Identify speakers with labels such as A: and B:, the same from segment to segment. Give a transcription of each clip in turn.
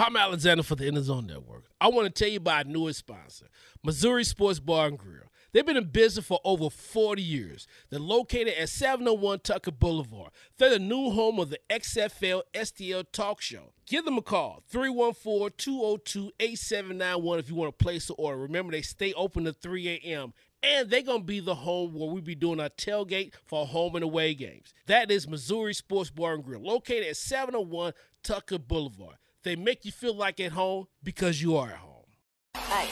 A: Palmer Alexander for the In the Zone Network. I want to tell you about our newest sponsor, Missouri Sports Bar and Grill. They've been in business for over 40 years. They're located at 701 Tucker Boulevard. They're the new home of the XFL STL Talk Show. Give them a call, 314 202 8791 if you want to place an order. Remember, they stay open to 3 a.m. And they're going to be the home where we be doing our tailgate for home and away games. That is Missouri Sports Bar and Grill, located at 701 Tucker Boulevard. They make you feel like at home because you are at home.
B: Hey.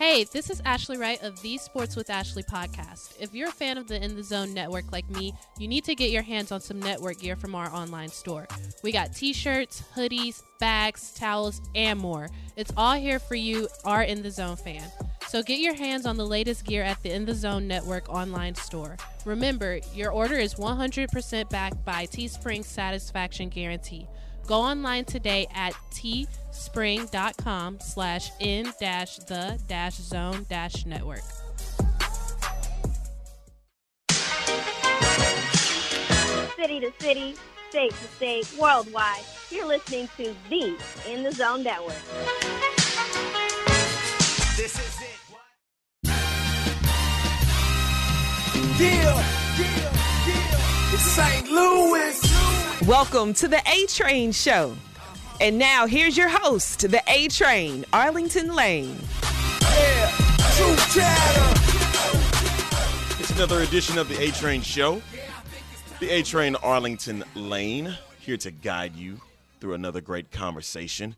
C: Hey, this is Ashley Wright of the Sports with Ashley podcast. If you're a fan of the In the Zone network like me, you need to get your hands on some network gear from our online store. We got t shirts, hoodies, bags, towels, and more. It's all here for you, our In the Zone fan. So get your hands on the latest gear at the In the Zone Network online store. Remember, your order is 100% backed by Teespring satisfaction guarantee. Go online today at teespring.com slash in dash the dash zone dash network.
B: City to city, state to state, worldwide, you're listening to the In the Zone Network.
D: This is it. Yeah, yeah, yeah. It's St. Louis.
E: Welcome to the A Train Show. And now here's your host, the A Train, Arlington Lane.
F: It's another edition of the A Train Show. The A Train Arlington Lane, here to guide you through another great conversation.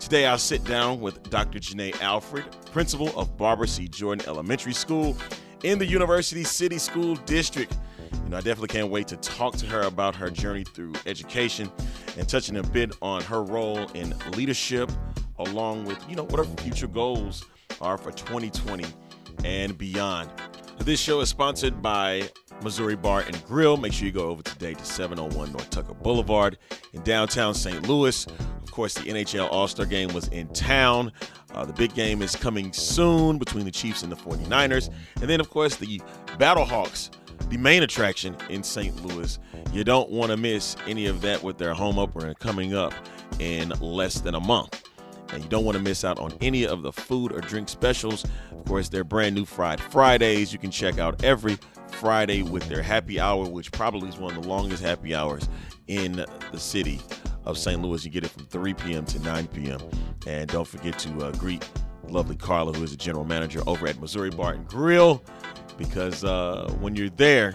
F: Today I'll sit down with Dr. Janae Alfred, principal of Barbara C. Jordan Elementary School in the University City School District. You know, I definitely can't wait to talk to her about her journey through education and touching a bit on her role in leadership, along with, you know, what her future goals are for 2020 and beyond. This show is sponsored by Missouri Bar and Grill. Make sure you go over today to 701 North Tucker Boulevard in downtown St. Louis. Of course, the NHL All Star game was in town. Uh, the big game is coming soon between the Chiefs and the 49ers. And then, of course, the Battlehawks, the main attraction in St. Louis. You don't want to miss any of that with their home opener coming up in less than a month. And you don't want to miss out on any of the food or drink specials. Of course, their brand new Fried Fridays. You can check out every Friday with their happy hour, which probably is one of the longest happy hours in the city of St. Louis. You get it from 3 p.m. to 9 p.m. And don't forget to uh, greet lovely Carla, who is the general manager over at Missouri Bar and Grill, because uh, when you're there,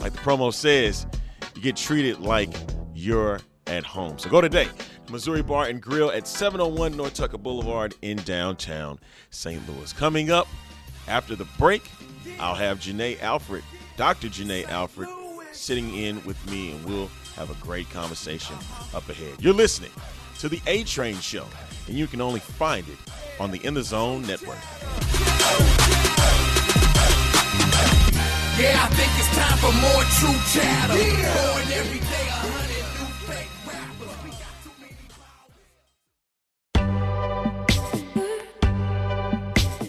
F: like the promo says, you get treated like you're at home. So go today. Missouri Bar and Grill at 701 North Tucker Boulevard in downtown St. Louis. Coming up after the break, I'll have Janae Alfred, Dr. Janae Alfred, sitting in with me, and we'll have a great conversation up ahead. You're listening to the A Train Show, and you can only find it on the In the Zone Network.
D: Yeah, I think it's time for more true chatter. Born every day, a hundred new fake rappers. We got too many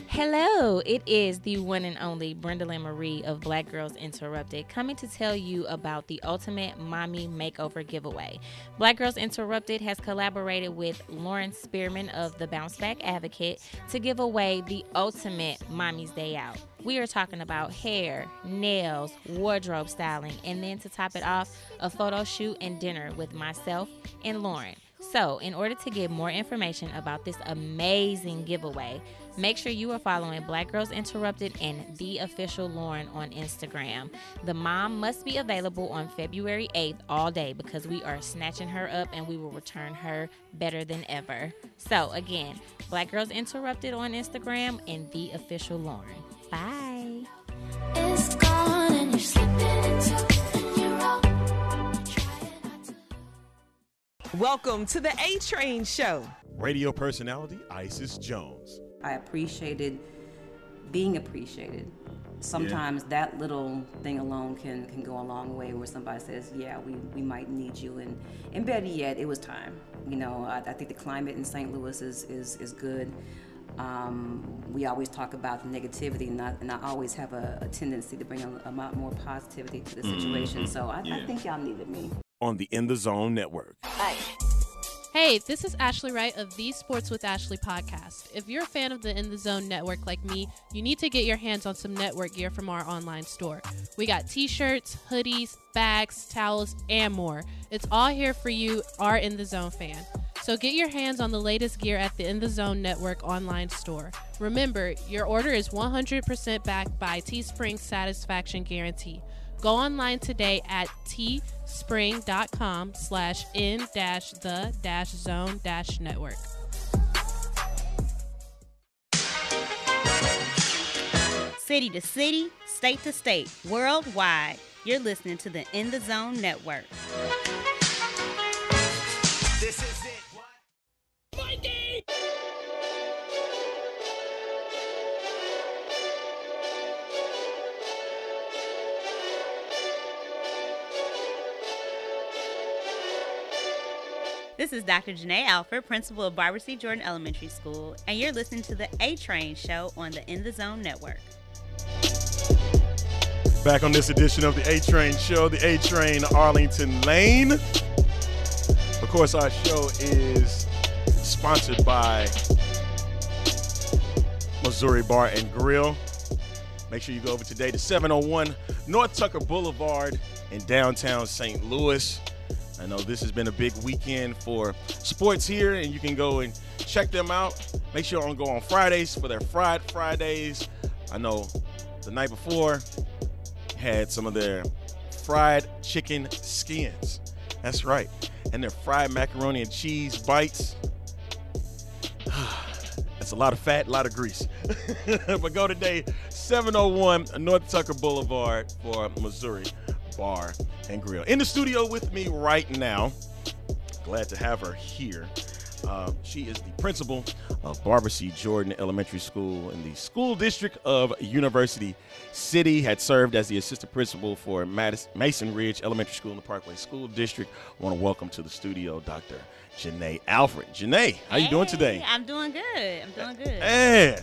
G: Hello, it is the one and only Brenda Lynn Marie of Black Girls Interrupted coming to tell you about the Ultimate Mommy Makeover Giveaway. Black Girls Interrupted has collaborated with Lauren Spearman of the Bounce Back Advocate to give away the ultimate Mommy's Day Out. We are talking about hair, nails, wardrobe styling, and then to top it off, a photo shoot and dinner with myself and Lauren. So, in order to get more information about this amazing giveaway, make sure you are following Black Girls Interrupted and the official Lauren on Instagram. The mom must be available on February 8th all day because we are snatching her up and we will return her better than ever. So, again, Black Girls Interrupted on Instagram and the official Lauren. Bye.
H: It's gone and you're slipping into and you're all trying not to.
E: Welcome to the A Train Show.
F: Radio personality Isis Jones.
I: I appreciated being appreciated. Sometimes that little thing alone can, can go a long way where somebody says, yeah, we, we might need you. And, and better yet, it was time. You know, I, I think the climate in St. Louis is, is, is good. Um, we always talk about the negativity, and I, and I always have a, a tendency to bring a, a lot more positivity to the situation. So I, I think y'all needed me.
F: on the In the Zone Network.
B: Hey.
C: Hey, this is Ashley Wright of the Sports with Ashley podcast. If you're a fan of the In the Zone network like me, you need to get your hands on some network gear from our online store. We got t shirts, hoodies, bags, towels, and more. It's all here for you, our In the Zone fan. So get your hands on the latest gear at the In the Zone Network online store. Remember, your order is 100% backed by Teespring Satisfaction Guarantee. Go online today at teespring.com slash in dash the dash zone dash network.
J: City to city, state to state, worldwide. You're listening to the In the Zone Network.
D: This is
J: Dr. Janae Alfred, principal of Barbara C. Jordan Elementary School, and you're listening to the A Train Show on the In the Zone Network.
F: Back on this edition of the A Train Show, the A Train Arlington Lane. Of course, our show is sponsored by Missouri Bar and Grill. Make sure you go over today to 701 North Tucker Boulevard in downtown St. Louis. I know this has been a big weekend for sports here, and you can go and check them out. Make sure you go on Fridays for their Fried Fridays. I know the night before had some of their fried chicken skins. That's right. And their fried macaroni and cheese bites. That's a lot of fat, a lot of grease. but go today, 701 North Tucker Boulevard for Missouri Bar and Grill. In the studio with me right now, glad to have her here. Uh, she is the principal of Barbara C. Jordan Elementary School in the school district of University City. Had served as the assistant principal for Madis- Mason Ridge Elementary School in the Parkway School District. I want to welcome to the studio Dr. Janae Alfred. Janae, how you doing today?
J: I'm doing good. I'm doing good.
F: Yeah.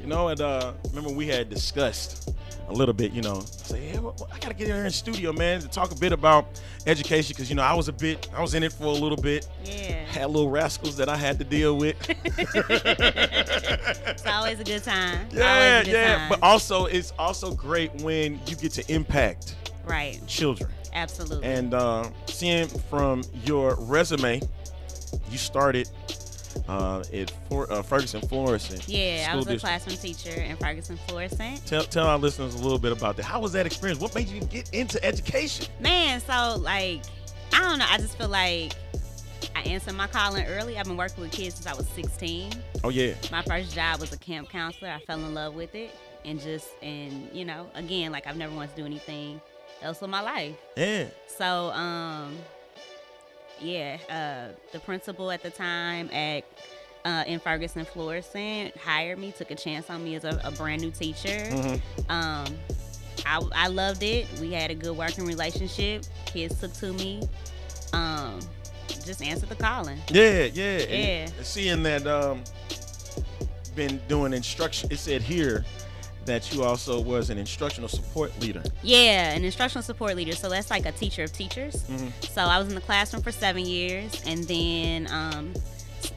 F: You know, and uh, remember we had discussed a little bit, you know, say, hey, well, I got to get in here in studio, man, to talk a bit about education because, you know, I was a bit, I was in it for a little bit.
J: Yeah.
F: Had little rascals that I had to deal with.
J: It's always a good time.
F: yeah,
J: good
F: yeah.
J: time.
F: But also, it's also great when you get to impact
J: right.
F: children.
J: Absolutely.
F: And uh, seeing from your resume, you started uh, at For- uh, Ferguson Florissant.
J: yeah, I was a
F: District.
J: classroom teacher in Ferguson Florissant.
F: Tell, tell our listeners a little bit about that. How was that experience? What made you get into education?
J: Man, so like, I don't know. I just feel like I answered my calling early. I've been working with kids since I was 16.
F: Oh yeah,
J: My first job was a camp counselor. I fell in love with it, and just and you know, again, like I've never wanted to do anything else with my life.
F: yeah.
J: So, um, yeah, uh, the principal at the time at uh, in Ferguson Florissant hired me, took a chance on me as a, a brand new teacher.
F: Mhm.
J: Um, I, I loved it. We had a good working relationship. Kids took to me. Um, just answered the calling.
F: Yeah, yeah,
J: Yeah.
F: And seeing that, um, been doing instruction. It said here that you also was an instructional support leader.
J: Yeah, an instructional support leader. So that's like a teacher of teachers.
F: Mhm.
J: So I was in the classroom for seven years, and then, um,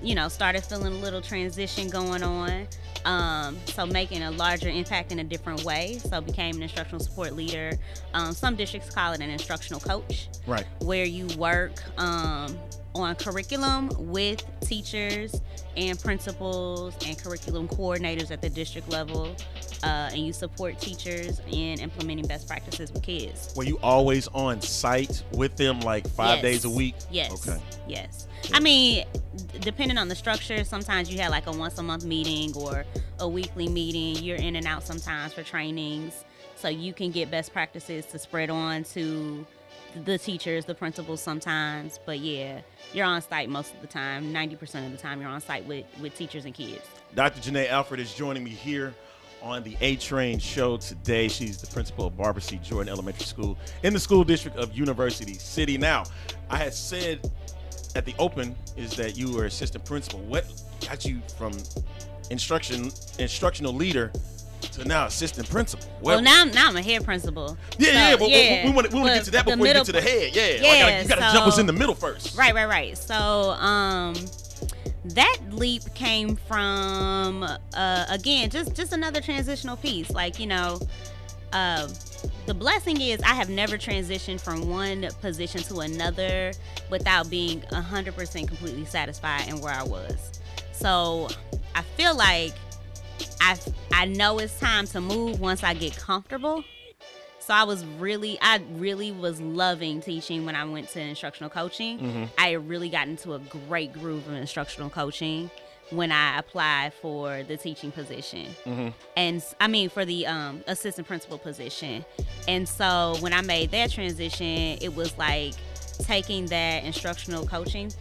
J: you know, started feeling a little transition going on. Um, so making a larger impact in a different way. So became an instructional support leader. Um, some districts call it an instructional coach,
F: Right.
J: where you work um, on curriculum with teachers and principals and curriculum coordinators at the district level. Uh, and you support teachers in implementing best practices with kids.
F: Were you always on site with them, like five
J: Yes.
F: days a week?
J: Yes.
F: Okay.
J: Yes. I mean, d- depending on the structure, sometimes you have like a once a month meeting or a weekly meeting. You're in and out sometimes for trainings. So you can get best practices to spread on to the teachers, the principals sometimes. But yeah, you're on site most of the time. 90% of the time, you're on site with, with teachers and kids.
F: Dr. Janae Alfred is joining me here on the A Train show today. She's the principal of Barbara C. Jordan Elementary School in the school district of University City. Now, I had said at the open is that you were assistant principal. What got you from instruction instructional leader to now assistant principal.
J: Well, now, I'm, now I'm a head principal.
F: Yeah,
J: So,
F: yeah, but we-
J: yeah.
F: we, want to we want to get to that before we get to the head. Yeah,
J: Yeah,
F: you got to jump us in the middle first.
J: Right, right, right. So, um, that leap came from uh, again, just just another transitional piece. Like you know, uh, the blessing is I have never transitioned from one position to another without being hundred percent completely satisfied in where I was. So, I feel like I I know it's time to move once I get comfortable. So I was really, I really was loving teaching when I went to instructional coaching.
K: Mhm.
J: I really got into a great groove of instructional coaching when I applied for the teaching position.
K: Mm-hmm.
J: And I mean, for the um, assistant principal position. And so when I made that transition, it was like taking that instructional coaching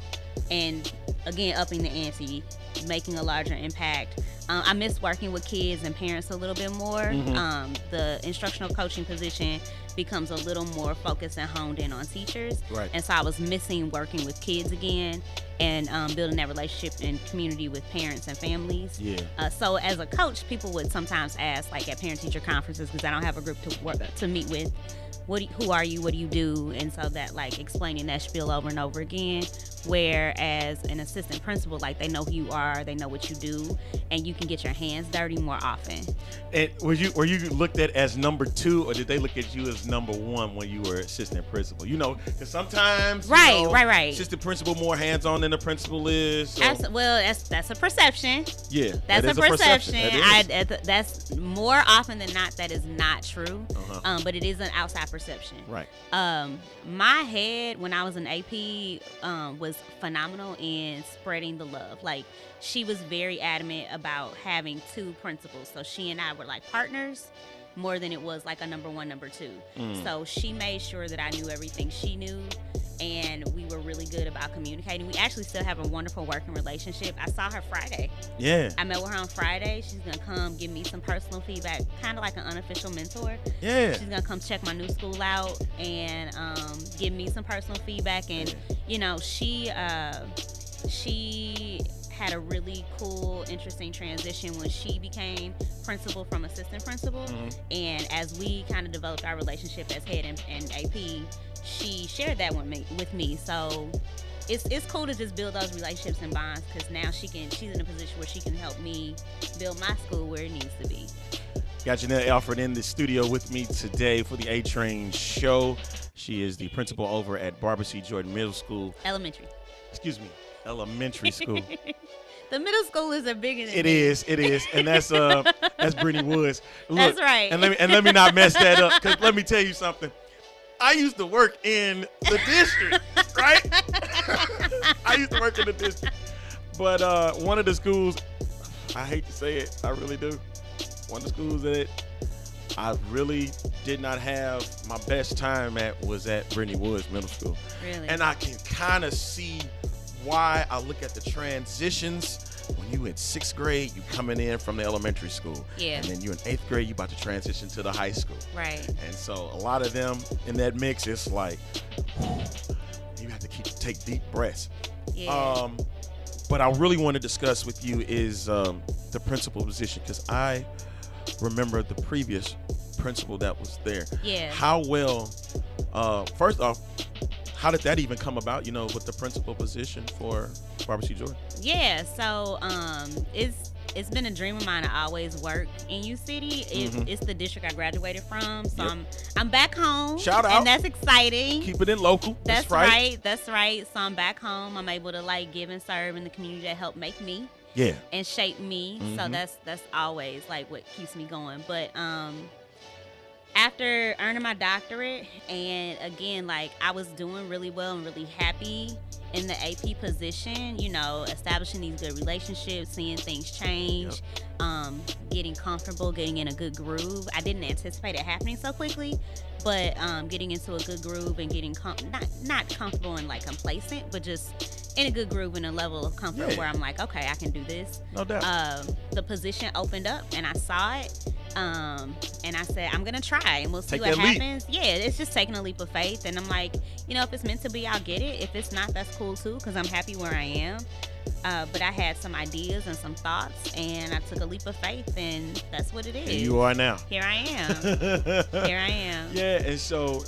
J: and again, upping the ante, making a larger impact. Um, I miss working with kids and parents a little bit more.
K: Mhm.
J: Um, the instructional coaching position becomes a little more focused and honed in on teachers.
K: Right.
J: And so I was missing working with kids again and um, building that relationship and community with parents and families.
F: Yeah.
J: Uh, so as a coach, people would sometimes ask, like at parent teacher conferences, because I don't have a group to work to meet with. What? You, who are you? What do you do? And so that like explaining that spiel over and over again. Whereas an assistant principal, like they know who you are, they know what you do, and you can get your hands dirty more often.
F: And were you were you looked at as number two, or did they look at you as number one when you were assistant principal? You know, because sometimes you
J: Right,
F: know,
J: right, right.
F: Assistant principal more hands on than the principal is. so-
J: well, that's that's a perception.
F: yeah,
J: That's
F: that
J: a
F: is
J: perception.
F: That.
J: I, that's more often than not that is not true.
F: Uh-huh.
J: Um, but it is an outside perception.
F: Right.
J: Um, my head when I was in AP um, was phenomenal in spreading the love. Like she was very adamant about having two principals. So she and I were like partners more than it was like a number one, number two.
K: Mm.
J: So she made sure that I knew everything she knew. And we were really good about communicating. We actually still have a wonderful working relationship. I saw her Friday.
F: Yeah.
J: I met with her on Friday. She's gonna come give me some personal feedback, kind of like an unofficial mentor.
F: Yeah.
J: She's gonna come check my new school out and um, give me some personal feedback. And you know, she uh, she had a really cool, interesting transition when she became principal from assistant principal.
K: Mhm.
J: And as we kind of developed our relationship as head and, and AP, she shared that with me. With me, so it's it's cool to just build those relationships and bonds because now she can she's in a position where she can help me build my school where it needs to be.
F: Got Janelle Alfred in the studio with me today for the A Train show. She is the principal over at Barbara C. Jordan Middle School.
J: Elementary.
F: Excuse me, elementary school.
J: the middle schoolers are bigger than
F: It
J: me.
F: is, it is, and that's uh, that's Brittany Woods.
J: That's right.
F: And let me and let me not mess that up, because let me tell you something. I used to work in the district, right? I used to work in the district, but uh, one of the schools, I hate to say it, I really do. One of the schools that I really did not have my best time at was at Brittany Woods Middle School.
J: Really?
F: And I can kind of see why I look at the transitions. When you in sixth grade, you coming in from the elementary school.
J: Yeah.
F: And then you in eighth grade, you about to transition to the high school.
J: Right.
F: And so a lot of them in that mix, it's like you have to keep take deep breaths.
J: Yeah.
F: Um, but I really want to discuss with you is um, the principal position because I remember the previous principal that was there.
J: Yeah.
F: How well? Uh, first off, how did that even come about? You know, with the principal position for Barbara C. Jordan.
J: Yeah, so um, it's it's been a dream of mine to always work in U City. It's,
F: Mhm.
J: it's the district I graduated from, so
F: Yep.
J: I'm I'm back home.
F: Shout out.
J: and that's exciting.
F: Keep it in local.
J: That's,
F: That's, right.
J: right. That's right. So I'm back home. I'm able to like give and serve in the community that helped make me.
F: Yeah.
J: And shape me. So
F: Mhm.
J: that's that's always like what keeps me going. But um after earning my doctorate and again like I was doing really well and really happy in the AP position, you know, establishing these good relationships, seeing things change, um, getting comfortable, getting in a good groove. I didn't anticipate it happening so quickly, but um, getting into a good groove and getting com- not not comfortable and like complacent, but just in a good groove and a level of comfort
F: Yeah.
J: where I'm like, okay, I can do this.
F: No doubt.
J: Um, the position opened up and I saw it. Um, and I said, I'm gonna try and we'll see
F: Take
J: what
F: that leap.
J: happens. Yeah, it's just taking a leap of faith. And I'm like, you know, if it's meant to be, I'll get it. If it's not, that's cool too, because I'm happy where I am. Uh, but I had some ideas and some thoughts, and I took a leap of faith, and that's what it is.
F: And you are now.
J: Here I am. Here I am.
F: Yeah, and so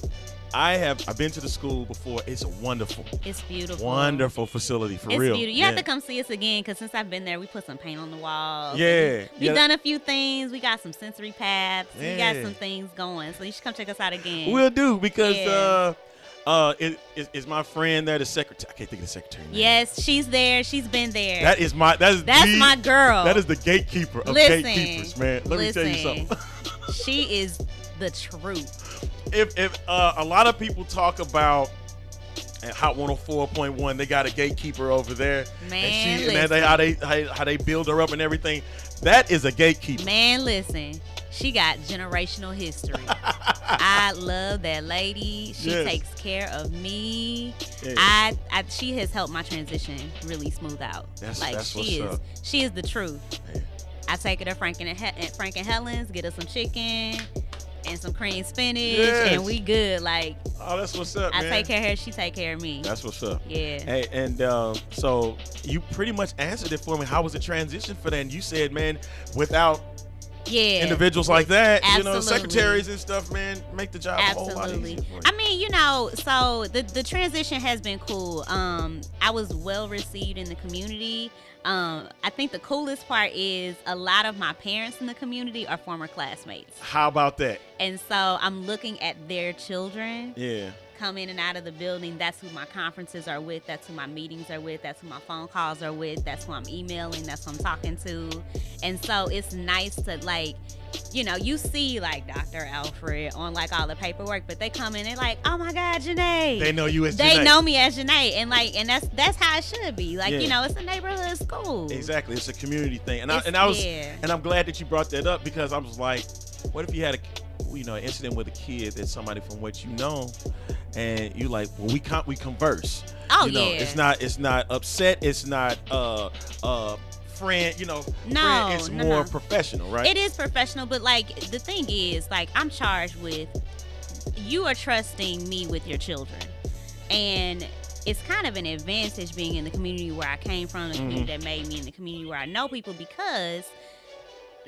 F: I have I've been to the school before. It's a wonderful.
J: It's beautiful.
F: Wonderful facility for
J: it's
F: real.
J: beautiful. You
F: yeah.
J: have to come see us again because since I've been there, we put some paint on the walls.
F: Yeah,
J: We've
F: yeah.
J: done a few things. We got some sensory paths. We got some things going. So you should come check us out again.
F: We'll do because
J: Yeah.
F: uh uh is, is, is my friend there the secretary I can't think of the secretary name.
J: Yes, she's there. She's been there.
F: That is my that is
J: That's
F: the-
J: my girl.
F: That is the gatekeeper of
J: Listen,
F: gatekeepers, man. Let me tell you something.
J: she is the truth.
F: if if uh, a lot of people talk about at Hot 104.1, they got a gatekeeper over there,
J: Man,
F: and she and how they, how they how, they build her up and everything. That is a gatekeeper.
J: Man, listen. She got generational history. I love that lady. She
F: Yes.
J: takes care of me. I, I she has helped my transition really smooth out.
F: That's-
J: like
F: that's
J: she
F: what's
J: is
F: up.
J: she is the truth. I take her to Frank and, Frank and Helen's, get her some chicken and some cream spinach,
F: Yes.
J: and we good. Like
F: Oh, that's what's up,
J: I
F: man.
J: take care of her, she take care of me.
F: That's what's up.
J: Yeah.
F: Hey, and uh, so you pretty much answered it for me. How was the transition for that? And you said, man, without
J: yeah.
F: individuals like that, you know, secretaries and stuff, man, make the job a whole lot
J: Absolutely.
F: easier.
J: I mean, you know, so the the transition has been cool. Um, I was well received in the community. Um, I think the coolest part is a lot of my parents in the community are former classmates,
F: How about that?
J: and so I'm looking at their children
F: Yeah.
J: Come in and out of the building. That's who my conferences are with. That's who my meetings are with. That's who my phone calls are with. That's who I'm emailing. That's who I'm talking to. And so it's nice to like, you know, you see like Dr. Alfred on like all the paperwork, but they come in and like, oh my God, Janae.
F: They know you as
J: They
F: Janae.
J: know me as Janae, and like, and that's that's how it should be. Like,
F: Yeah.
J: you know, it's a neighborhood school.
F: Exactly, it's a community thing, and I and I was
J: yeah.
F: and I'm glad that you brought that up because I was like, what if you had a you know an incident with a kid that somebody from what you know, and you like, well, we con- we converse.
J: Oh,
F: you know,
J: yeah.
F: it's not it's not upset, it's not uh uh friend, you know,
J: No,
F: friend, it's
J: no,
F: more
J: no.
F: professional, right?
J: It is professional, but like the thing is, like I'm charged with you are trusting me with your children. And it's kind of an advantage being in the community where I came from, the community
F: Mhm.
J: that made me in the community where I know people because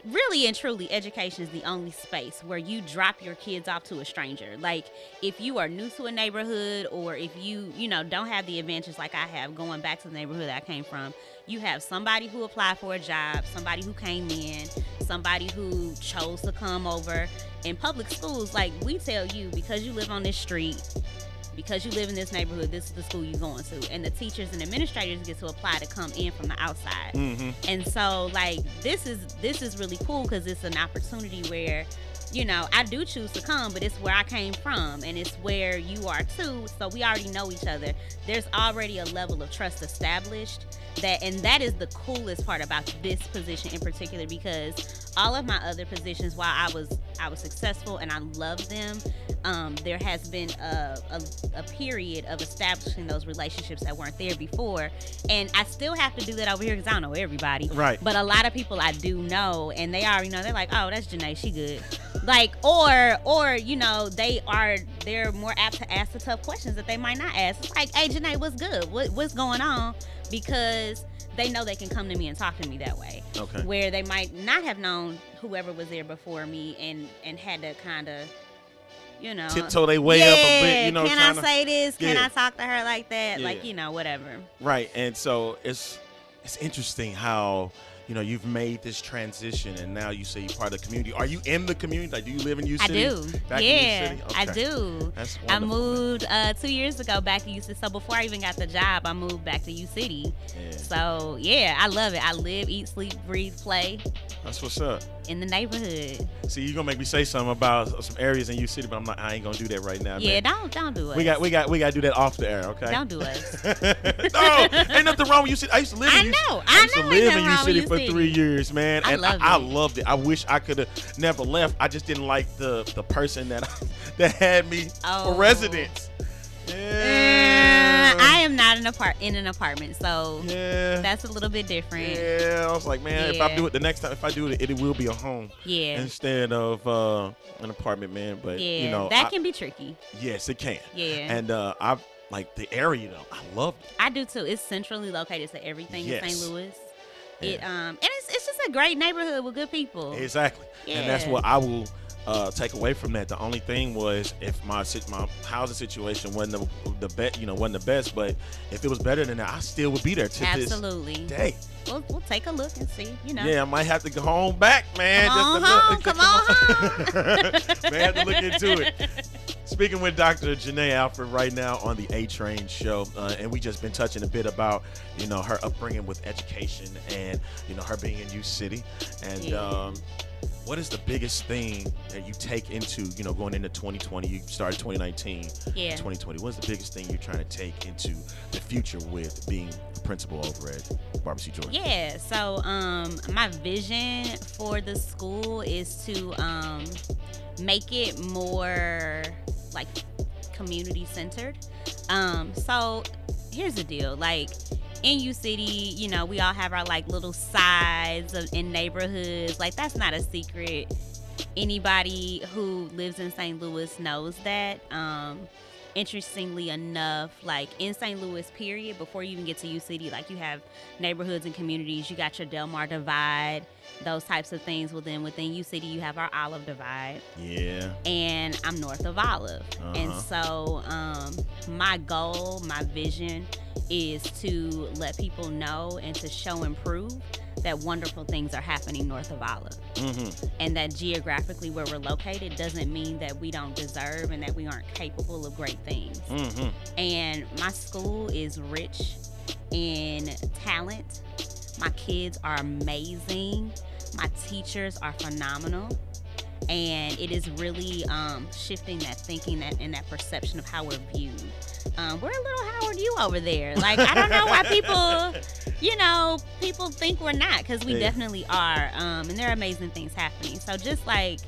J: really and truly education is the only space where you drop your kids off to a stranger. Like if you are new to a neighborhood or if you you know don't have the advantage like i have going back to the neighborhood i came from you have somebody who applied for a job somebody who came in somebody who chose to come over. In public schools like we tell you because you live on this street because you live in this neighborhood, this is the school you're going to. And the teachers and administrators get to apply to come in from the outside.
F: Mhm.
J: And so like this is this is really cool because it's an opportunity where you know, I do choose to come, but it's where I came from and it's where you are too. So we already know each other. There's already a level of trust established that and that is the coolest part about this position in particular because all of my other positions while I was I was successful and I loved them, um, there has been a, a, a period of establishing those relationships that weren't there before. And I still have to do that over here because I don't know everybody.
F: Right.
J: But a lot of people I do know, and they already know. They're like, "Oh, that's Janae. She good." Like, or, or you know, they are they're more apt to ask the tough questions that they might not ask. It's like, "Hey, Janae, what's good? What, what's going on?" Because they know they can come to me and talk to me that way.
F: Okay.
J: Where they might not have known whoever was there before me, and and had to kind of. You know,
F: Tiptoe they way up a bit, you know,
J: Can I
F: tryna-
J: say this? Can
F: Yeah.
J: I talk to her like that?
F: Yeah.
J: Like, you know, whatever.
F: Right, and so it's it's interesting how you know you've made this transition, and now you say you're part of the community. Are you in the community? Like, do you live in U
J: I
F: City?
J: I do.
F: Back
J: yeah,
F: in U City?
J: I do.
F: That's
J: I moved uh, two years ago back to U City. So before I even got the job, I moved back to U City.
F: Yeah.
J: So yeah, I love it. I live, eat, sleep, breathe, play
F: That's what's up.
J: in the neighborhood.
F: See, you're gonna make me say something about some areas in U City, but I'm not. I ain't gonna do that right now.
J: Yeah,
F: man.
J: don't don't do it.
F: We got we got we got to do that off the air, okay?
J: Don't do it.
F: no, ain't nothing wrong with U City. I used to live in
J: I
F: U
J: know,
F: I
J: I
F: used to
J: know ain't
F: live in U City for three years, man,
J: I
F: and
J: loved
F: I, I loved it. I wish I could have never left. I just didn't like the the person that that had me
J: Oh.
F: for residence.
J: Uh, I am not in apart in an apartment, so
F: Yeah.
J: that's a little bit different.
F: Yeah, I was like, man, if I do it the next time, if I do it, it, will be a home
J: Yeah.
F: instead of uh, an apartment, man. But
J: yeah,
F: you know,
J: that
F: I-
J: can be tricky.
F: yes, it can.
J: Yeah.
F: And uh, I like the area though. I love it.
J: I do too. It's centrally located to everything in St. Louis.
F: Yeah.
J: It um and it's it's just a great neighborhood with good people.
F: Exactly. And that's what I will uh, take away from that. The only thing was if my my housing situation wasn't the, the best, you know, wasn't the best, but if it was better than that, I still would be there to
J: Absolutely.
F: this day.
J: We'll, we'll take a look and see. You know.
F: Yeah, I might have to go home back, man.
J: Come
F: just
J: on home.
F: look-
J: Come on home.
F: May have to look into it. Speaking with Dr. Janae Alfred right now on the A Train show, uh, and we just been touching a bit about, you know, her upbringing with education and, you know, her being in U City. And
J: Yeah.
F: um, what is the biggest thing that you take into, you know, going into 2020? You started 2019,
J: Yeah.
F: 2020. What's the biggest thing you're trying to take into the future with being the principal over at Barbara C. Jordan?
J: Yeah, so um my vision for the school is to um make it more like community centered. Um so here's the deal, like in U City, you know, we all have our like little sides of, in neighborhoods. Like that's not a secret. Anybody who lives in St. Louis knows that. Um interestingly enough, like in St. Louis, period, before you even get to U City, like you have neighborhoods and communities. You got your Delmar Divide, those types of things. Well, then within U City, you have our Olive Divide,
F: Yeah.
J: and I'm north of Olive. And
F: Uh-huh.
J: so, um, my goal, my vision is to let people know and to show and prove that wonderful things are happening north of Olive
F: Mm-hmm.
J: and that geographically where we're located doesn't mean that we don't deserve and that we aren't capable of great things.
F: Mm-hmm.
J: And my school is rich in talent. My kids are amazing. My teachers are phenomenal. And it is really um, shifting that thinking that and that perception of how we're viewed. Um, we're a little Howard U over there. Like I don't know why people, you know, people think we're not because we
F: Yeah.
J: definitely are. Um, and there are amazing things happening. So just like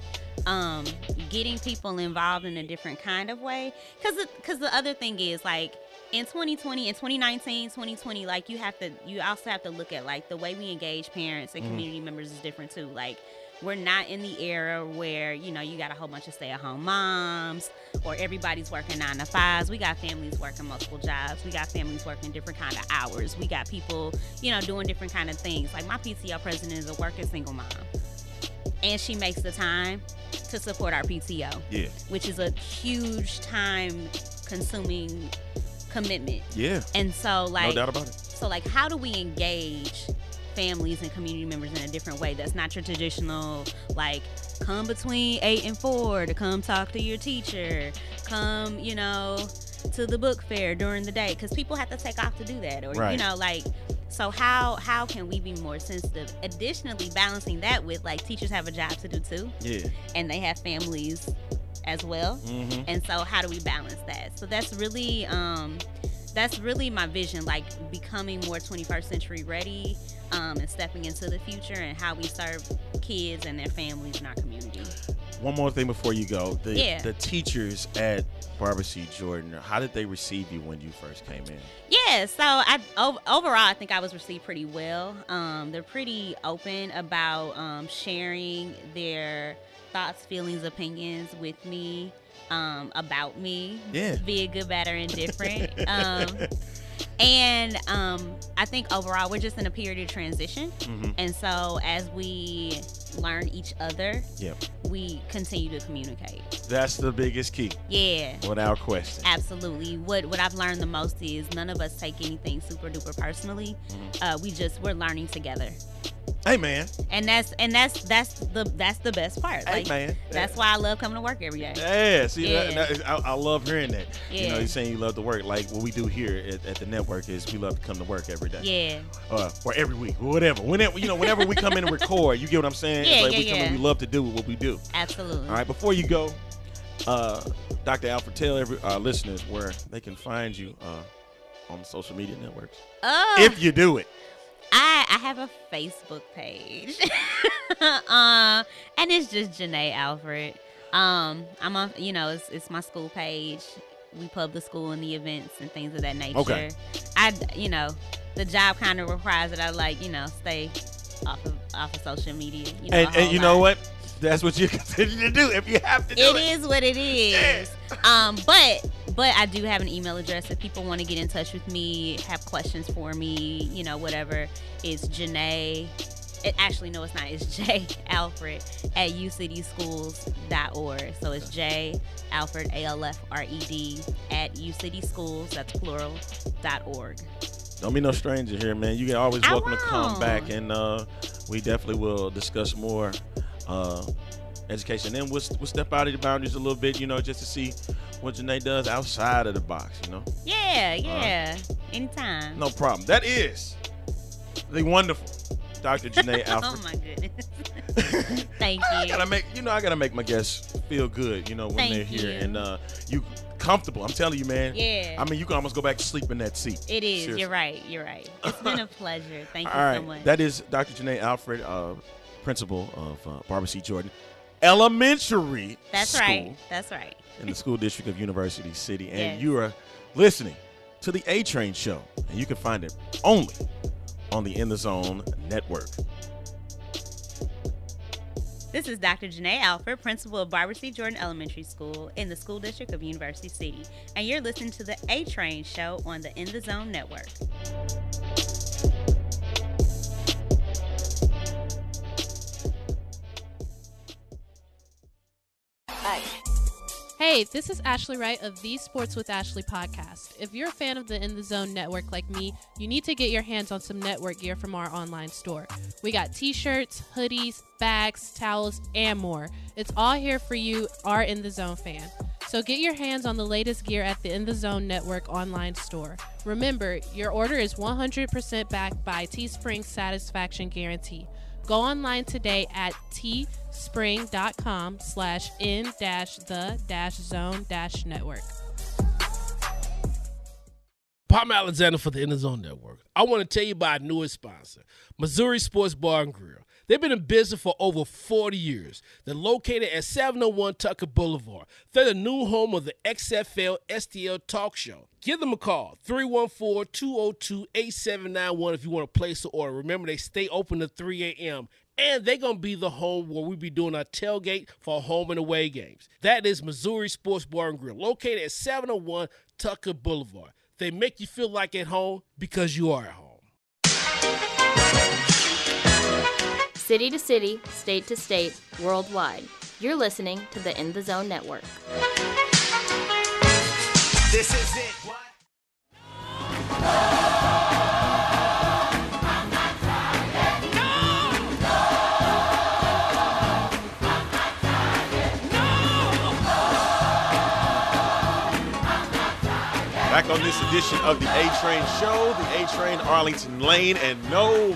J: um, getting people involved in a different kind of way, because because the other thing is like in 2020 in 2019 2020 like you have to you also have to look at like the way we engage parents and
F: Mhm.
J: community members is different too. Like we're not in the era where you know you got a whole bunch of stay-at-home moms or everybody's working nine to fives. We got families working multiple jobs. We got families working different kind of hours. We got people you know doing different kind of things. Like my pto president is a working single mom and she makes the time to support our pto
F: Yeah.
J: which is a huge time consuming commitment
F: Yeah.
J: and so like
F: no doubt about it.
J: so like how do we engage families and community members in a different way that's not your traditional like come between eight and four to come talk to your teacher come you know to the book fair during the day because people have to take off to do that or you know like so how how can we be more sensitive additionally balancing that with like teachers have a job to do too
F: Yeah.
J: and they have families as well
F: Mhm.
J: and so how do we balance that so that's really um that's really my vision like becoming more 21st century ready um, and stepping into the future and how we serve kids and their families in our community
F: One more thing before you go. The
J: Yeah.
F: the teachers at Barbara C. Jordan, how did they receive you when you first came in?
J: Yeah, so I ov- overall I think I was received pretty well. Um, they're pretty open about um, sharing their thoughts, feelings, opinions with me um, about me.
F: Yeah.
J: be a good, bad, or indifferent. um, and um, I think overall we're just in a period of transition,
F: Mhm.
J: and so as we learn each other,
F: Yep.
J: we continue to communicate.
F: That's the biggest key,
J: Yeah.
F: without question.
J: Absolutely. What what I've learned the most is none of us take anything super duper personally.
F: Mhm.
J: Uh, we just we're learning together,
F: Hey man.
J: and that's and that's that's the that's the best part.
F: Hey
J: Like,
F: man.
J: That's why I love coming to work every day.
F: Yeah, see,
J: Yeah.
F: that- I, I love hearing that. You know,
J: Yeah.
F: you're saying you love to work. Like what we do here at, at the network is we love to come to work every day.
J: Yeah.
F: Uh, or every week, or whatever. Whenever you know, whenever we come in and record, you get what I'm saying?
J: Yeah,
F: it's like
J: yeah,
F: we
J: yeah.
F: we love to do what we do.
J: Absolutely.
F: All right, before you go, uh, Dr. Alfred, tell every uh, listeners where they can find you uh, on social media networks.
J: Oh.
F: If you do it.
J: I I have a Facebook page, uh, and it's just Janae Alfred. Um, I'm on, you know, it's it's my school page. We pub the school and the events and things of that nature.
F: Okay.
J: I, you know, the job kind of requires that I like, you know, stay off of off of social media. You know,
F: and, and you know what? That's what you continue to do if you have to do
J: It
F: it.
J: is what it is. Um, but but I do have an email address if people want to get in touch with me, have questions for me, you know, whatever. It's Janae. It, actually, no, it's not. It's J Alfred at ucityschools.org. So it's J Alfred A L F R E D at ucityschools. That's plural. dot org.
F: Don't be no stranger here, man. You can always
J: I
F: welcome to come back, and uh, we definitely will discuss more uh, education. Then we'll, we'll step out of the boundaries a little bit, you know, just to see what Janae does outside of the box, you know.
J: Yeah, yeah. Anytime.
F: No problem. That is the wonderful Dr. Janae Alfred.
J: oh my goodness. Thank you.
F: I gotta make you know I gotta make my guests feel good, you know, when
J: Thank
F: they're here
J: you.
F: and uh, you comfortable. I'm telling you, man.
J: Yeah.
F: I mean, you can almost go back to sleep in that seat.
J: It is.
F: Seriously.
J: You're right. You're right. It's been a pleasure. Thank you
F: All right,
J: so much.
F: that is Dr. Janae Alfred, uh, principal of uh, Barbara C. Jordan Elementary
J: That's
F: School
J: right. That's right.
F: in the school district of University City, and
J: Yes.
F: you are listening to the A Train Show, and you can find it only on the In the Zone Network.
J: This is Dr. Janae Alfred, principal of Barbara C. Jordan Elementary School in the school district of University City, and you're listening to the A Train Show on the In the Zone Network.
C: Hey, this is Ashley Wright of the Sports with Ashley podcast. If you're a fan of the In the Zone network like me, you need to get your hands on some network gear from our online store. We got t shirts, hoodies, bags, towels, and more. It's all here for you, our In the Zone fan. So get your hands on the latest gear at the In the Zone network online store. Remember, your order is 100% backed by Teespring satisfaction guarantee. Go online today at teespring.com slash in dash the dash zone dash network.
A: Palmer Alexander for the In the Zone Network. I want to tell you about our newest sponsor, Missouri Sports Bar and Grill. They've been in business for over 40 years. They're located at 701 Tucker Boulevard. They're the new home of the XFL STL Talk Show. Give them a call, 314-202-8791 if you want to place an order. Remember, they stay open to 3 a.m. And they're going to be the home where we be doing our tailgate for home and away games. That is Missouri Sports Bar and Grill, located at 701 Tucker Boulevard. They make you feel like at home because you are at home.
K: City to city, state to state, worldwide. You're listening to the In the Zone Network.
D: This is it.
F: Back on this edition of the A Train Show, the A Train Arlington Lane. And no,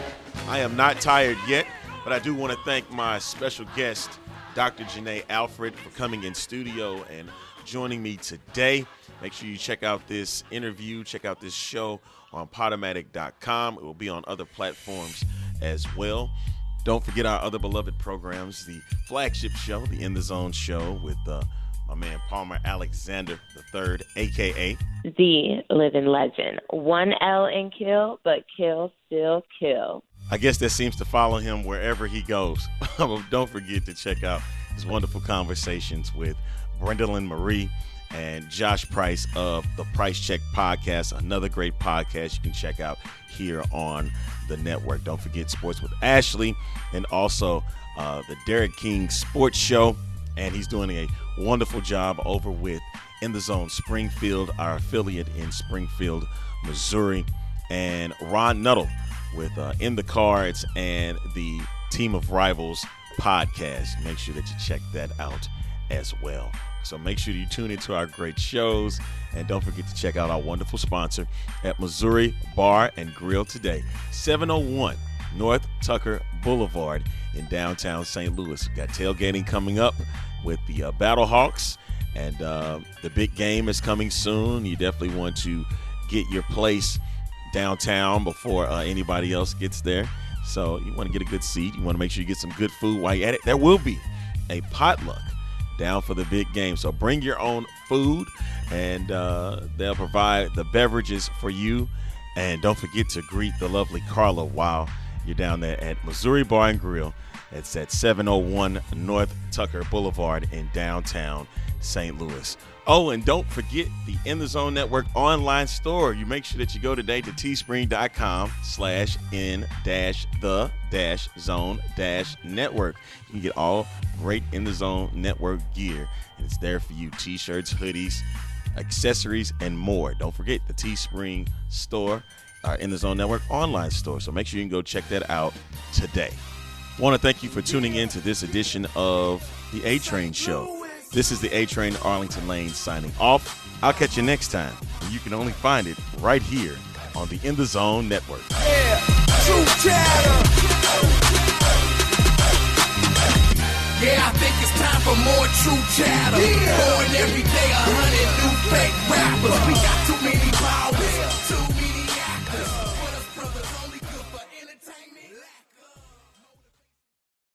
F: I am not tired yet, but I do want to thank my special guest, Dr. Janae Alfred, for coming in studio and joining me today. Make sure you check out this interview, check out this show on Podomatic.com. It will be on other platforms as well. Don't forget our other beloved programs, the flagship show, the In the Zone show with uh, my man Palmer Alexander III, aka
L: The living legend. One L in kill, but kill still kill.
F: I guess that seems to follow him wherever he goes. Don't forget to check out his wonderful conversations with Brendolyn Marie and Josh Price of the Price Check Podcast, another great podcast you can check out here on the network. Don't forget Sports with Ashley and also uh, the Derek King Sports Show. And he's doing a wonderful job over with In the Zone Springfield, our affiliate in Springfield, Missouri. And Ron Nuttall with uh, In the Cards and the Team of Rivals podcast. Make sure that you check that out as well. So make sure you tune into our great shows and don't forget to check out our wonderful sponsor at Missouri Bar and Grill today, 701 North Tucker Boulevard in downtown St. Louis. Got tailgating coming up with the uh, Battlehawks, and uh, the big game is coming soon. You definitely want to get your place downtown before uh, anybody else gets there. So you want to get a good seat. You want to make sure you get some good food while you're at it. There will be a potluck down for the big game. So bring your own food, and uh, they'll provide the beverages for you. And don't forget to greet the lovely Carla while you're down there at Missouri Bar and Grill It's at 701 North Tucker Boulevard in downtown St. Louis. Oh, and don't forget the In the Zone Network online store. You make sure that you go today to teespring.com slash in dash the dash zone dash network. You can get all great In the Zone Network gear. And it's there for you t-shirts, hoodies, accessories, and more. Don't forget the Teespring store, our In the Zone Network online store. So make sure you can go check that out today. Want to thank you for tuning in to this edition of the A Train Show. This is the A Train Arlington Lane signing off. I'll catch you next time. And you can only find it right here on the In the Zone Network.
D: True chatter. Yeah, I think it's time for more true chatter. Yeah. Born every day, a hundred new fake rappers. We got too many